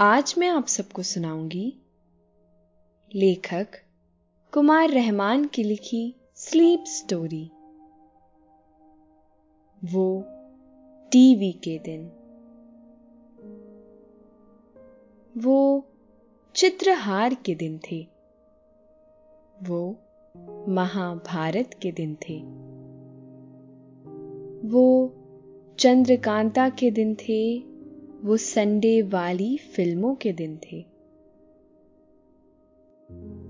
आज मैं आप सबको सुनाऊँगी लेखक कुमार रहमान की लिखी स्लीप स्टोरी। वो टीवी के दिन। वो चित्रहार के दिन थे। वो महाभारत के दिन थे। वो चंद्रकांता के दिन थे। वो संडे वाली फ़िल्मों के दिन थे।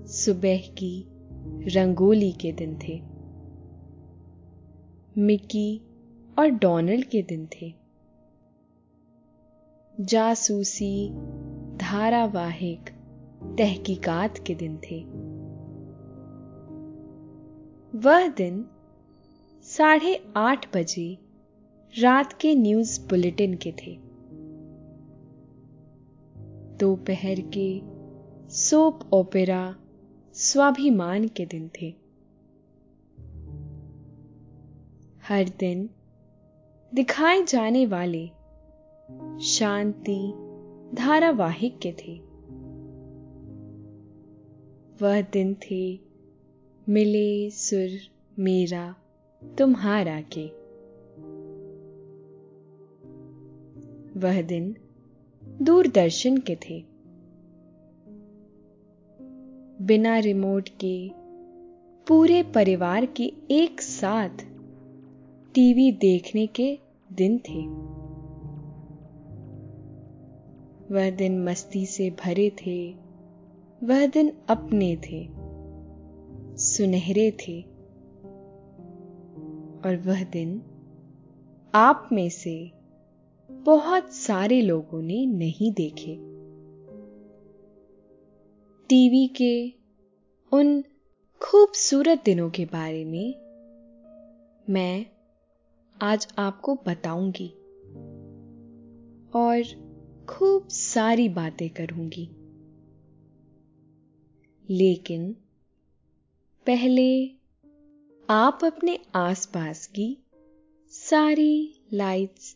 सुबह की रंगोली के दिन थे। मिकी और डोनाल्ड के दिन थे। जासूसी धारावाहिक तहकीकात के दिन थे। वह दिन साढ़े आठ बजे रात के न्यूज़ बुलेटिन के थे। दोपहर के सोप ओपेरा स्वाभिमान के दिन थे। हर दिन दिखाए जाने वाले शांति धारावाहिक के थे। वह दिन थे, मिले सुर मेरा तुम्हारा के। वह दिन दूरदर्शन के थे। बिना रिमोट के, पूरे परिवार के एक साथ टीवी देखने के दिन थे। वह दिन मस्ती से भरे थे, वह दिन अपने थे, सुनहरे थे। और वह दिन आप में से बहुत सारे लोगों ने नहीं देखे। टीवी के उन खूबसूरत दिनों के बारे में मैं आज आपको बताऊँगी और खूब सारी बातें करूँगी। लेकिन पहले आप अपने आसपास की सारी लाइट्स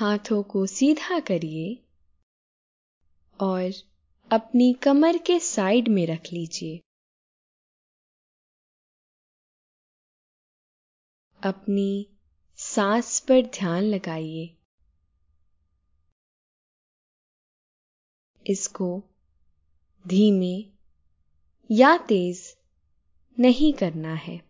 हाथों को सीधा करिए और अपनी कमर के साइड में रख लीजिए। अपनी सांस पर ध्यान लगाइए। इसको धीमे या तेज नहीं करना है।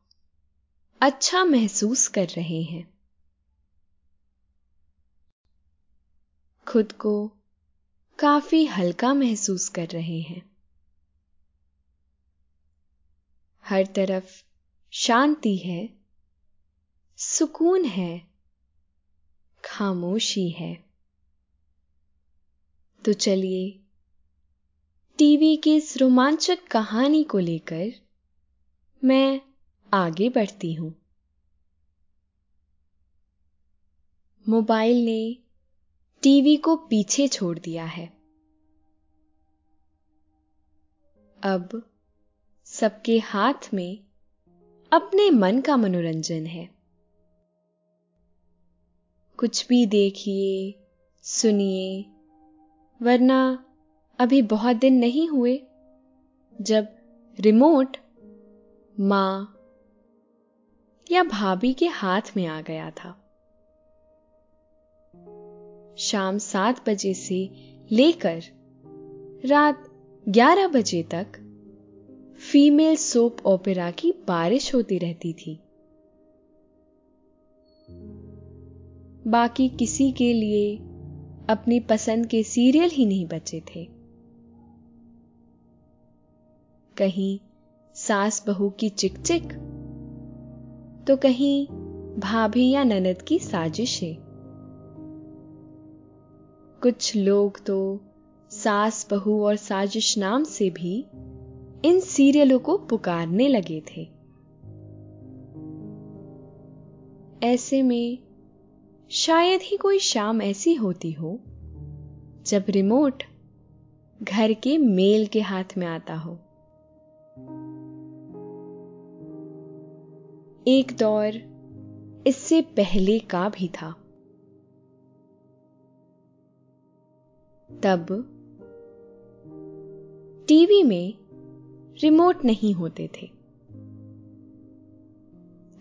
अच्छा महसूस कर रहे हैं। खुद को काफ़ी हल्का महसूस कर रहे हैं। हर तरफ़ शांति है, सुकून है, खामोशी है। तो चलिए, टीवी की इस रोमांचक कहानी को लेकर मैं आगे बढ़ती हूँ। मोबाइल ने टीवी को पीछे छोड़ दिया है। अब सबके हाथ में अपने मन का मनोरंजन है। कुछ भी देखिए, सुनिए, वरना अभी बहुत दिन नहीं हुए, जब रिमोट, माँ या भाभी के हाथ में आ गया था। शाम सात बजे से लेकर रात ग्यारह बजे तक फीमेल सोप ओपेरा की बारिश होती रहती थी। बाकी किसी के लिए अपनी पसंद के सीरियल ही नहीं बचे थे। कहीं सास बहू की चिकचिक तो कहीं भाभी या ननद की साजिश है। कुछ लोग तो सास, बहू और साजिश नाम से भी इन सीरियलों को पुकारने लगे थे। ऐसे में शायद ही कोई शाम ऐसी होती हो जब रिमोट घर के मेल के हाथ में आता हो। एक दौर इससे पहले का भी था। तब टीवी में रिमोट नहीं होते थे।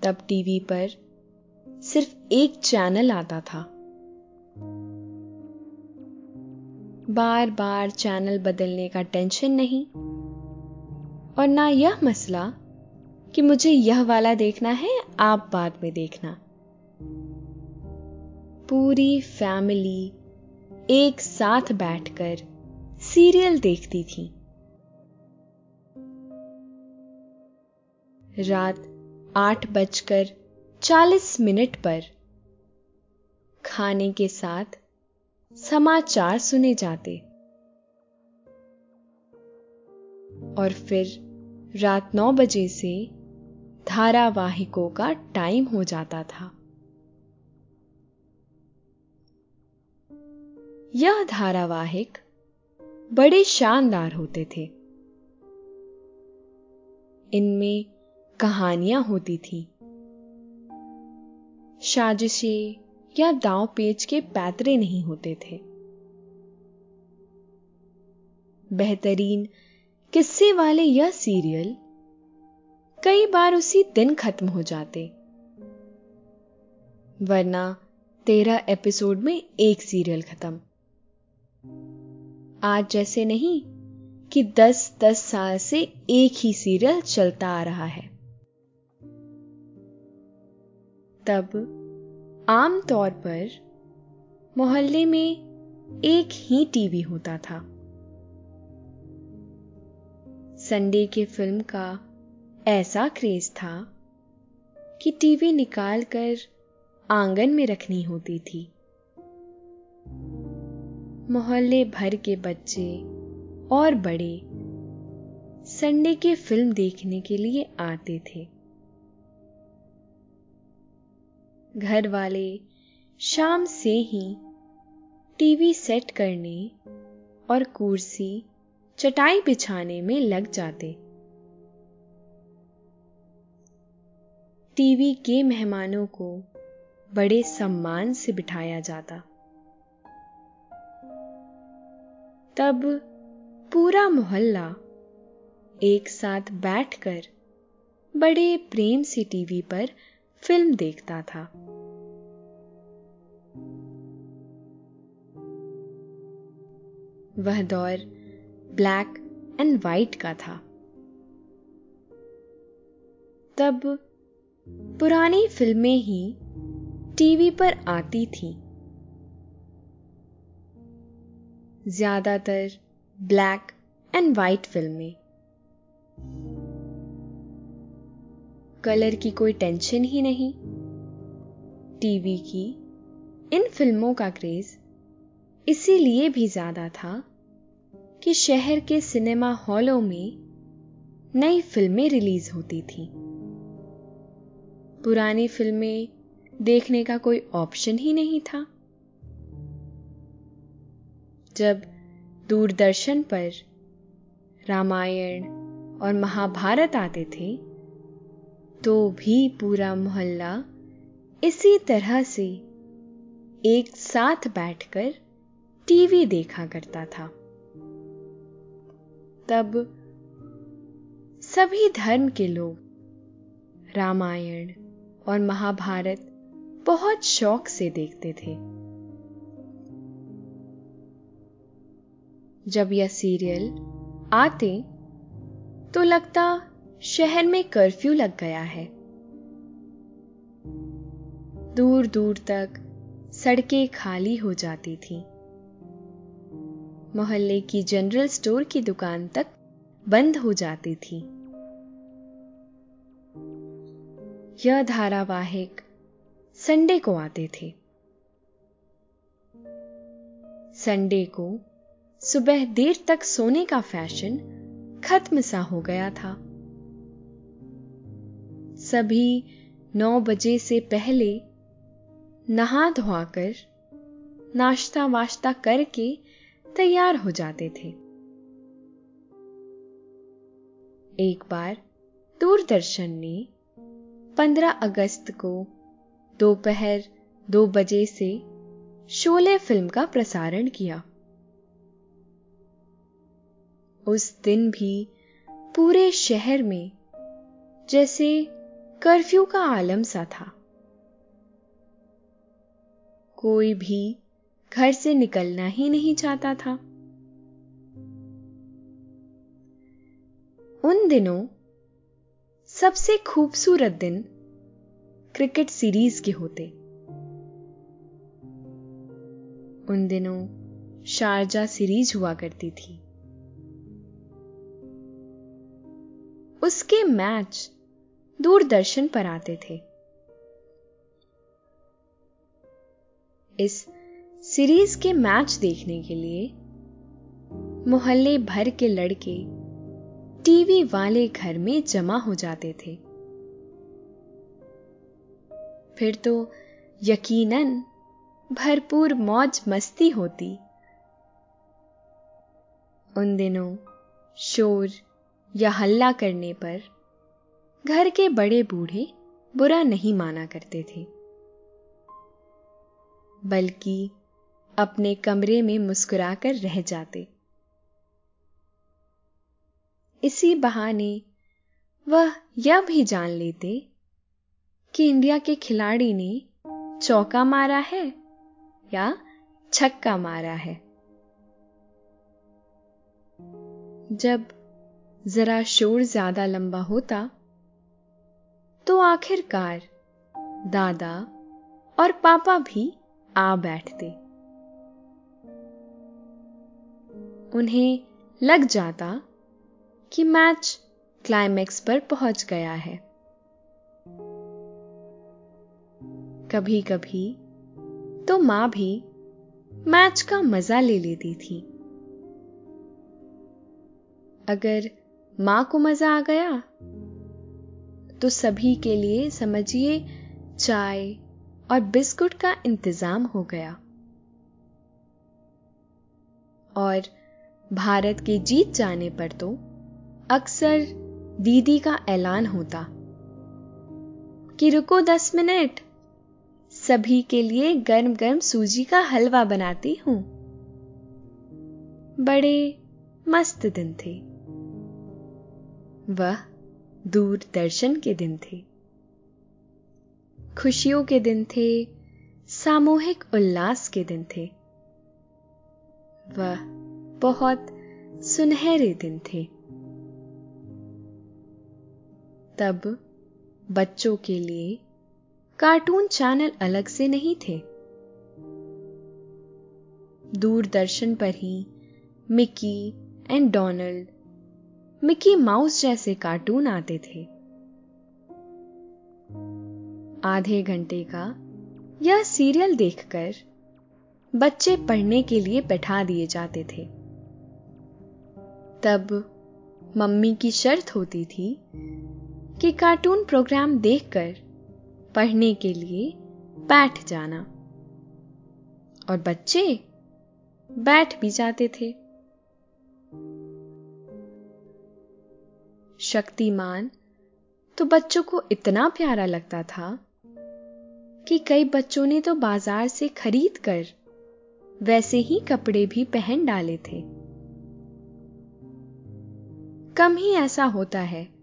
तब टीवी पर सिर्फ़ एक चैनल आता था। बार बार चैनल बदलने का टेंशन नहीं। और ना यह मसला कि मुझे यह वाला देखना है, आप बाद में देखना। पूरी फैमिली एक साथ बैठकर सीरियल देखती थी। रात आठ बजकर चालीस मिनट पर खाने के साथ समाचार सुने जाते। और फिर रात नौ बजे से धारावाहिकों का टाइम हो जाता था। यह धारावाहिक बड़े शानदार होते थे। इनमें कहानियाँ होती थी। साजिशें या दांव पेच के पैतरे नहीं होते थे। बेहतरीन किस्से वाले यह सीरियल कई बार उसी दिन खत्म हो जाते। वरना तेरह एपिसोड में एक सीरियल खत्म। आज जैसे नहीं कि दस दस साल से एक ही सीरियल चलता आ रहा है। तब आम तौर पर मोहल्ले में एक ही टीवी होता था। संडे के फ़िल्म का ऐसा क्रेज था कि टीवी निकाल कर आँगन में रखनी होती थी। मोहल्ले भर के बच्चे और बड़े संडे की फ़िल्म देखने के लिए आते थे। घर वाले शाम से ही टीवी सेट करने और कुर्सी, चटाई बिछाने में लग जाते। टीवी के मेहमानों को बड़े सम्मान से बिठाया जाता। तब पूरा मोहल्ला एक साथ बैठकर बड़े प्रेम से टीवी पर फ़िल्म देखता था। वह दौर ब्लैक एंड वाइट का था। तब पुरानी फ़िल्में ही टीवी पर आती थीं। ज़्यादातर ब्लैक एंड वाइट फ़िल्में। कलर की कोई टेंशन ही नहीं। टीवी की इन फ़िल्मों का क्रेज इसीलिए भी ज़्यादा था कि शहर के सिनेमा हॉलों में नई फ़िल्में रिलीज़ होती थी। पुरानी फ़िल्में देखने का कोई ऑप्शन ही नहीं था। जब दूरदर्शन पर रामायण और महाभारत आते थे तो भी पूरा मोहल्ला इसी तरह से एक साथ बैठकर टीवी देखा करता था। तब सभी धर्म के लोग रामायण और महाभारत बहुत शौक से देखते थे। जब यह सीरियल आते तो लगता शहर में कर्फ्यू लग गया है। दूर दूर तक सड़कें खाली हो जाती थी। मोहल्ले की जनरल स्टोर की दुकान तक बंद हो जाती थी। यह धारावाहिक संडे को आते थे। संडे को सुबह देर तक सोने का फ़ैशन खत्म सा हो गया था। सभी नौ बजे से पहले नहा धोआकर, नाश्ता वाश्ता करके तैयार हो जाते थे। एक बार दूरदर्शन ने 15 अगस्त को दोपहर दो बजे से शोले फ़िल्म का प्रसारण किया। उस दिन भी पूरे शहर में जैसे कर्फ्यू का आलम सा था। कोई भी घर से निकलना ही नहीं चाहता था। उन दिनों सबसे खूबसूरत दिन क्रिकेट सीरीज़ के होते। उन दिनों शारजा सीरीज़ हुआ करती थी। उसके मैच दूरदर्शन पर आते थे। इस सीरीज़ के मैच देखने के लिए मोहल्ले भर के लड़के टीवी वाले घर में जमा हो जाते थे। फिर तो यकीनन भरपूर मौज मस्ती होती। उन दिनों शोर या हल्ला करने पर घर के बड़े बूढ़े बुरा नहीं माना करते थे। बल्कि अपने कमरे में मुस्कुराकर रह जाते। इसी बहाने वह यह भी जान लेते कि इंडिया के खिलाड़ी ने चौका मारा है या छक्का मारा है। जब जरा शोर ज़्यादा लंबा होता तो आखिरकार दादा और पापा भी आ बैठते। उन्हें लग जाता कि मैच क्लाइमैक्स पर पहुँच गया है। कभी कभी तो माँ भी मैच का मज़ा ले लेती थी। अगर माँ को मज़ा आ गया तो सभी के लिए समझिए चाय और बिस्कुट का इंतज़ाम हो गया। और भारत के जीत जाने पर तो अक्सर दीदी का ऐलान होता। कि रुको दस मिनट, सभी के लिए गर्म गर्म सूजी का हलवा बनाती हूँ। बड़े मस्त दिन थे। वह दूरदर्शन के दिन थे। खुशियों के दिन थे, सामूहिक उल्लास के दिन थे। वह बहुत सुनहरे दिन थे। तब बच्चों के लिए कार्टून चैनल अलग से नहीं थे। दूरदर्शन पर ही Mickey and Donald, Mickey Mouse जैसे कार्टून आते थे। आधे घंटे का यह सीरियल देखकर बच्चे पढ़ने के लिए बैठा दिए जाते थे। तब मम्मी की शर्त होती थी कि कार्टून प्रोग्राम देखकर पढ़ने के लिए बैठ जाना। और बच्चे बैठ भी जाते थे। शक्तिमान तो बच्चों को इतना प्यारा लगता था कि कई बच्चों ने तो बाज़ार से खरीद कर वैसे ही कपड़े भी पहन डाले थे। कम ही ऐसा होता है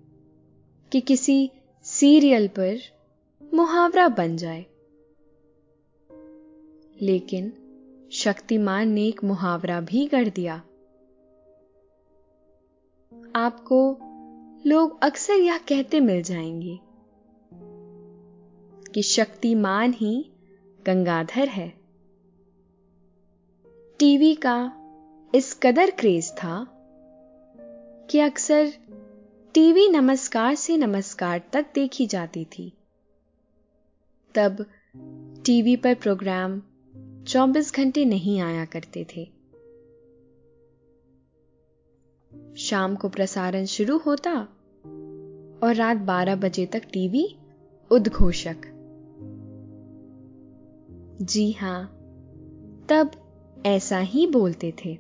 कि किसी सीरियल पर मुहावरा बन जाए। लेकिन शक्तिमान ने एक मुहावरा भी कर दिया। आपको लोग अक्सर यह कहते मिल जाएँगे कि शक्तिमान ही गंगाधर है। टीवी का इस कदर क्रेज था कि अक्सर टीवी नमस्कार से नमस्कार तक देखी जाती थी। तब टीवी पर प्रोग्राम 24 घंटे नहीं आया करते थे। शाम को प्रसारण शुरू होता और रात 12 बजे तक टीवी उद्घोषक। जी हाँ, तब ऐसा ही बोलते थे।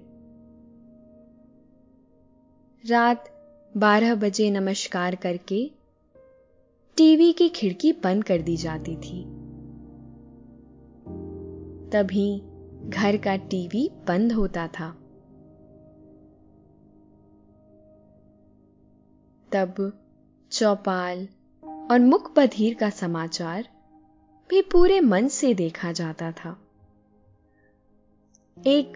रात 12 बजे नमस्कार करके टीवी की खिड़की बंद कर दी जाती थी। तभी घर का टीवी बंद होता था। तब चौपाल और मुख बधीर का समाचार भी पूरे मन से देखा जाता था। एक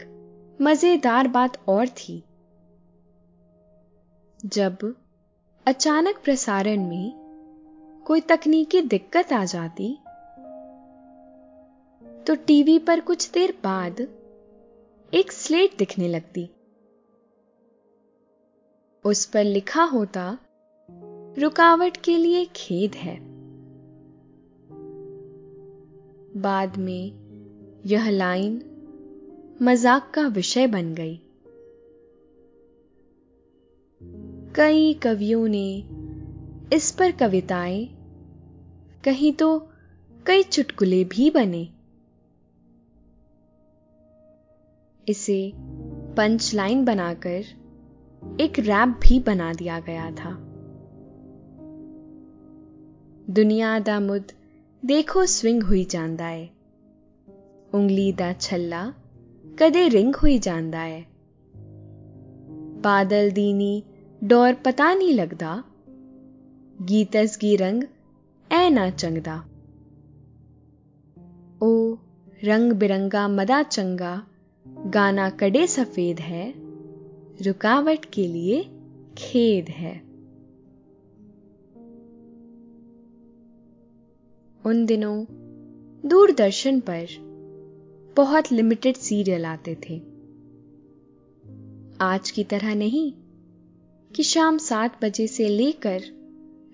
मज़ेदार बात और थी जब अचानक प्रसारण में कोई तकनीकी दिक्कत आ जाती तो टीवी पर कुछ देर बाद एक स्लेट दिखने लगती। उस पर लिखा होता, रुकावट के लिए खेद है। बाद में यह लाइन मज़ाक का विषय बन गई। कई कवियों ने इस पर कविताएं कहीं तो कई चुटकुले भी बने इसे पंच लाइन बनाकर एक रैप भी बना दिया गया था दुनिया दा मुद देखो स्विंग हुई ਜਾਂਦਾ है ਉਂਗਲੀ ਦਾ ਛੱਲਾ ਕਦੇ ਰਿੰਗ ਹੋਈ ਜਾਂਦਾ ਹੈ ਬਾਦਲ ਦੀ ਨੀ डोर पता नहीं लगदा। गीतस गी रंग ऐ ना चंगदा ओ रंग बिरंगा मदा चंगा, गाना कड़े सफ़ेद है, रुकावट के लिए खेद है। उन दिनों दूरदर्शन पर बहुत लिमिटेड सीरियल आते थे। आज की तरह नहीं। कि शाम सात बजे से लेकर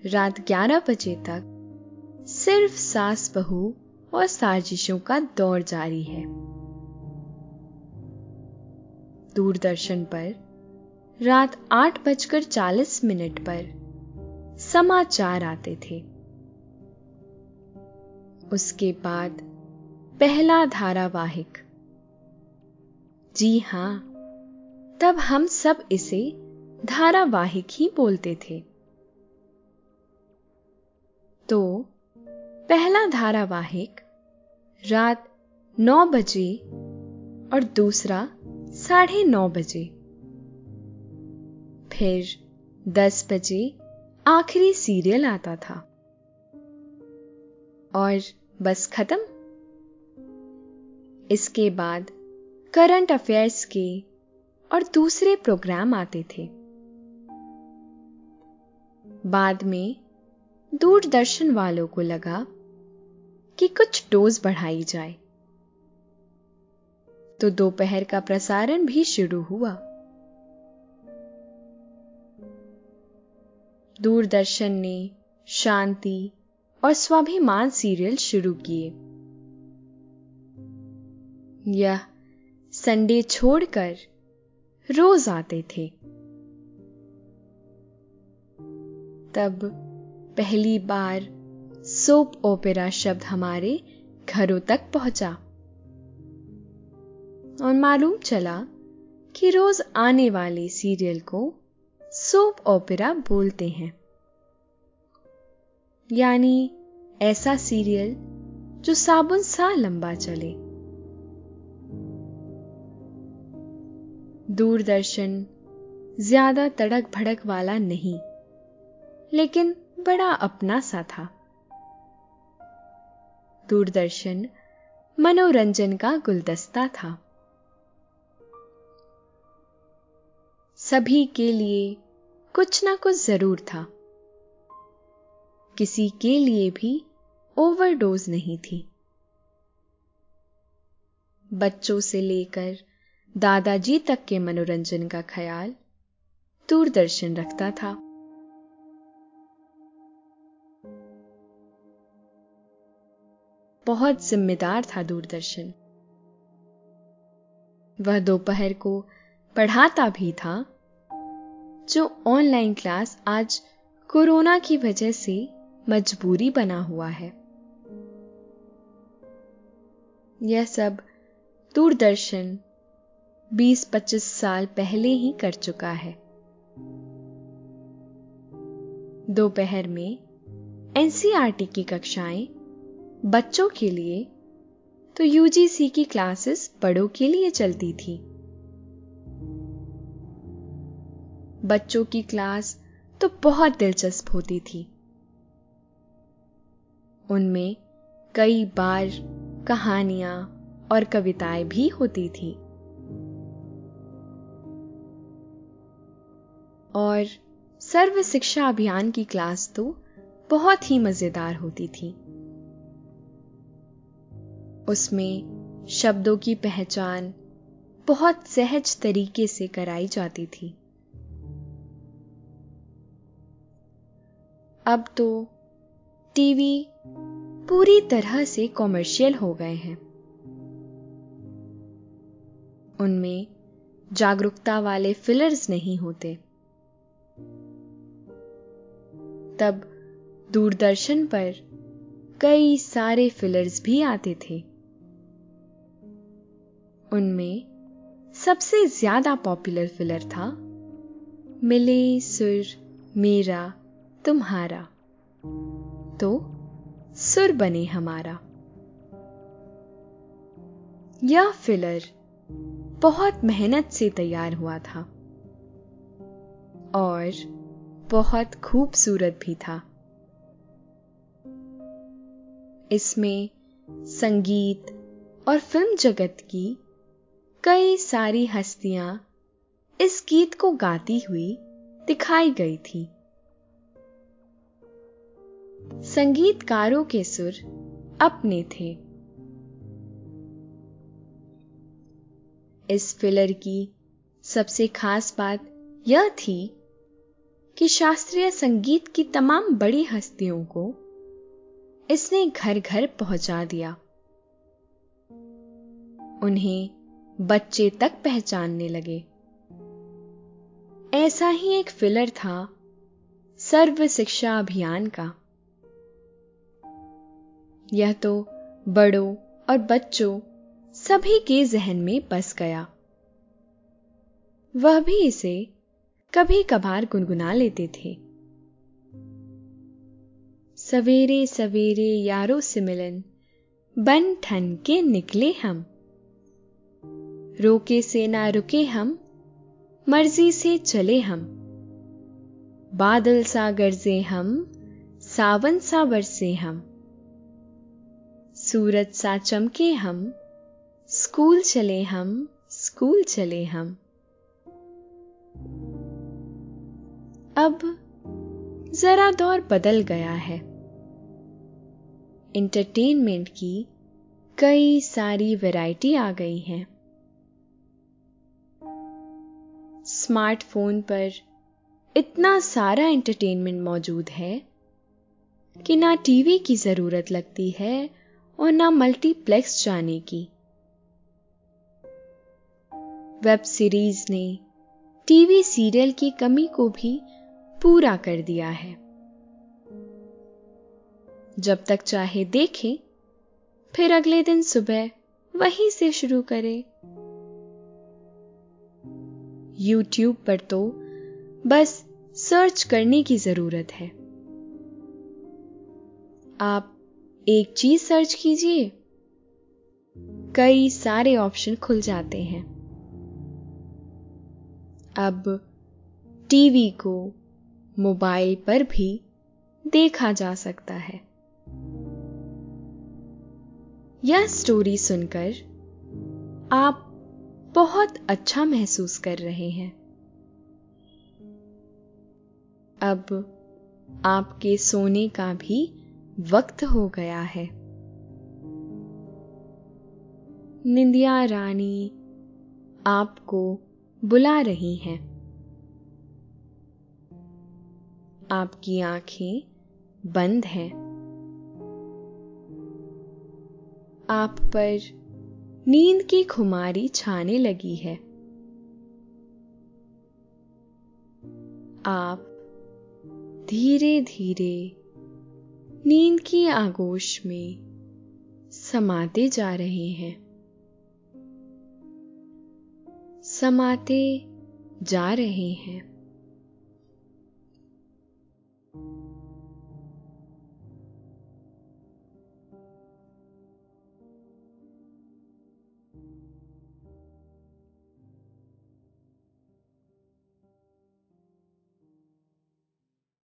रात ग्यारह बजे तक सिर्फ़ सास बहू और साजिशों का दौर जारी है। दूरदर्शन पर रात आठ बजकर चालीस मिनट पर समाचार आते थे। उसके बाद पहला धारावाहिक। जी हाँ, तब हम सब इसे धारावाहिक ही बोलते थे। तो पहला धारावाहिक रात नौ बजे और दूसरा साढ़े नौ बजे। फिर दस बजे आखिरी सीरियल आता था। और बस खत्म। इसके बाद करंट अफेयर्स के और दूसरे प्रोग्राम आते थे। बाद में दूरदर्शन वालों को लगा कि कुछ डोज बढ़ाई जाए। तो दोपहर का प्रसारण भी शुरू हुआ। दूरदर्शन ने शांति और स्वाभिमान सीरियल शुरू किए। यह संडे छोड़कर रोज आते थे। तब पहली बार सोप ओपेरा शब्द हमारे घरों तक पहुँचा। और मालूम चला कि रोज आने वाले सीरियल को सोप ओपेरा बोलते हैं। यानी ऐसा सीरियल जो साबुन सा लंबा चले। दूरदर्शन ज़्यादा तड़क भड़क वाला नहीं। लेकिन बड़ा अपना सा था। दूरदर्शन मनोरंजन का गुलदस्ता था। सभी के लिए कुछ ना कुछ ज़रूर था। किसी के लिए भी ओवरडोज नहीं थी। बच्चों से लेकर दादाजी तक के मनोरंजन का ख्याल दूरदर्शन रखता था। बहुत जिम्मेदार था दूरदर्शन। वह दोपहर को पढ़ाता भी था, जो ऑनलाइन क्लास आज कोरोना की वजह से मजबूरी बना हुआ है। यह सब दूरदर्शन 20-25 साल पहले ही कर चुका है। दोपहर में एनसीआरटी की कक्षाएँ बच्चों के लिए तो यूजीसी की क्लासेस बड़ों के लिए चलती थी। बच्चों की क्लास तो बहुत दिलचस्प होती थी। उनमें कई बार कहानियाँ और कविताएँ भी होती थी। और सर्व शिक्षा अभियान की क्लास तो बहुत ही मज़ेदार होती थी। उसमें शब्दों की पहचान बहुत सहज तरीके से कराई जाती थी। अब तो टीवी पूरी तरह से कॉमर्शियल हो गए हैं। उनमें जागरूकता वाले फिलर्स नहीं होते। तब दूरदर्शन पर कई सारे फिलर्स भी आते थे। उनमें सबसे ज़्यादा पॉपुलर फिलर था, मिले सुर, मेरा, तुम्हारा। तो सुर बने हमारा। यह फिलर बहुत मेहनत से तैयार हुआ था और बहुत खूबसूरत भी था। इसमें संगीत और फ़िल्म जगत की कई सारी हस्तियाँ इस गीत को गाती हुई दिखाई गई थी। संगीतकारों के सुर अपने थे। इस फिलर की सबसे खास बात यह थी कि शास्त्रीय संगीत की तमाम बड़ी हस्तियों को इसने घर घर पहुँचा दिया। उन्हें बच्चे तक पहचानने लगे। ऐसा ही एक फिलर था, सर्व शिक्षा अभियान का। यह तो बड़ों और बच्चों सभी के जहन में बस गया। वह भी इसे कभी कभार गुनगुना लेते थे। सवेरे सवेरे यारों से मिलन, बन ठन के निकले हम। रोके से ना रुके हम, मर्ज़ी से चले हम। बादल सा गरजे हम, सावन सा बरसे हम। सूरज सा चमके हम, स्कूल चले हम, स्कूल चले हम। अब जरा दौर बदल गया है। इंटरटेनमेंट की कई सारी वैरायटी आ गई हैं। स्मार्टफ़ोन पर इतना सारा एंटरटेनमेंट मौजूद है कि ना टीवी की ज़रूरत लगती है और ना मल्टीप्लेक्स जाने की। वेब सीरीज़ ने टीवी सीरियल की कमी को भी पूरा कर दिया है। जब तक चाहे देखें, फिर अगले दिन सुबह वहीं से शुरू करें। यूट्यूब पर तो बस सर्च करने की ज़रूरत है। आप एक चीज़ सर्च कीजिए। कई सारे ऑप्शन खुल जाते हैं। अब टीवी को मोबाइल पर भी देखा जा सकता है। यह स्टोरी सुनकर आप बहुत अच्छा महसूस कर रहे हैं। अब आपके सोने का भी वक्त हो गया है। निंदिया रानी आपको बुला रही हैं। आपकी आँखें बंद हैं। आप पर नींद की खुमारी छाने लगी है। आप धीरे धीरे नींद की आगोश में समाते जा रहे हैं। समाते जा रहे हैं।